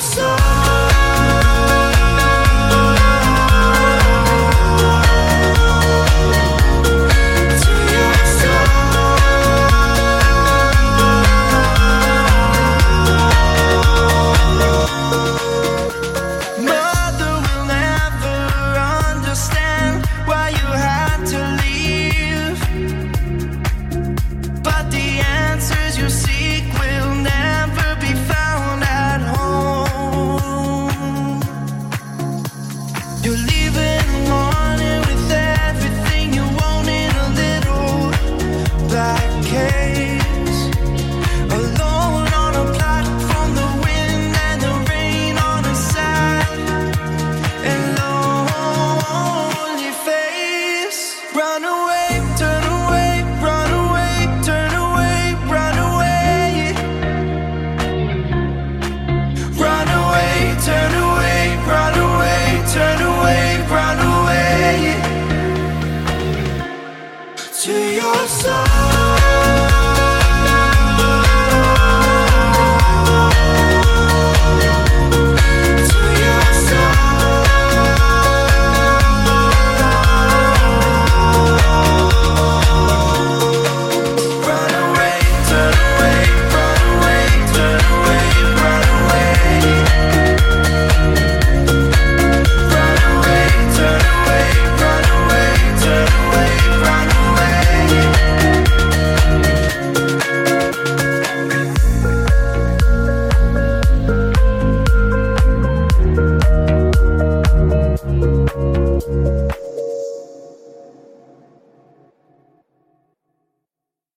so to your side.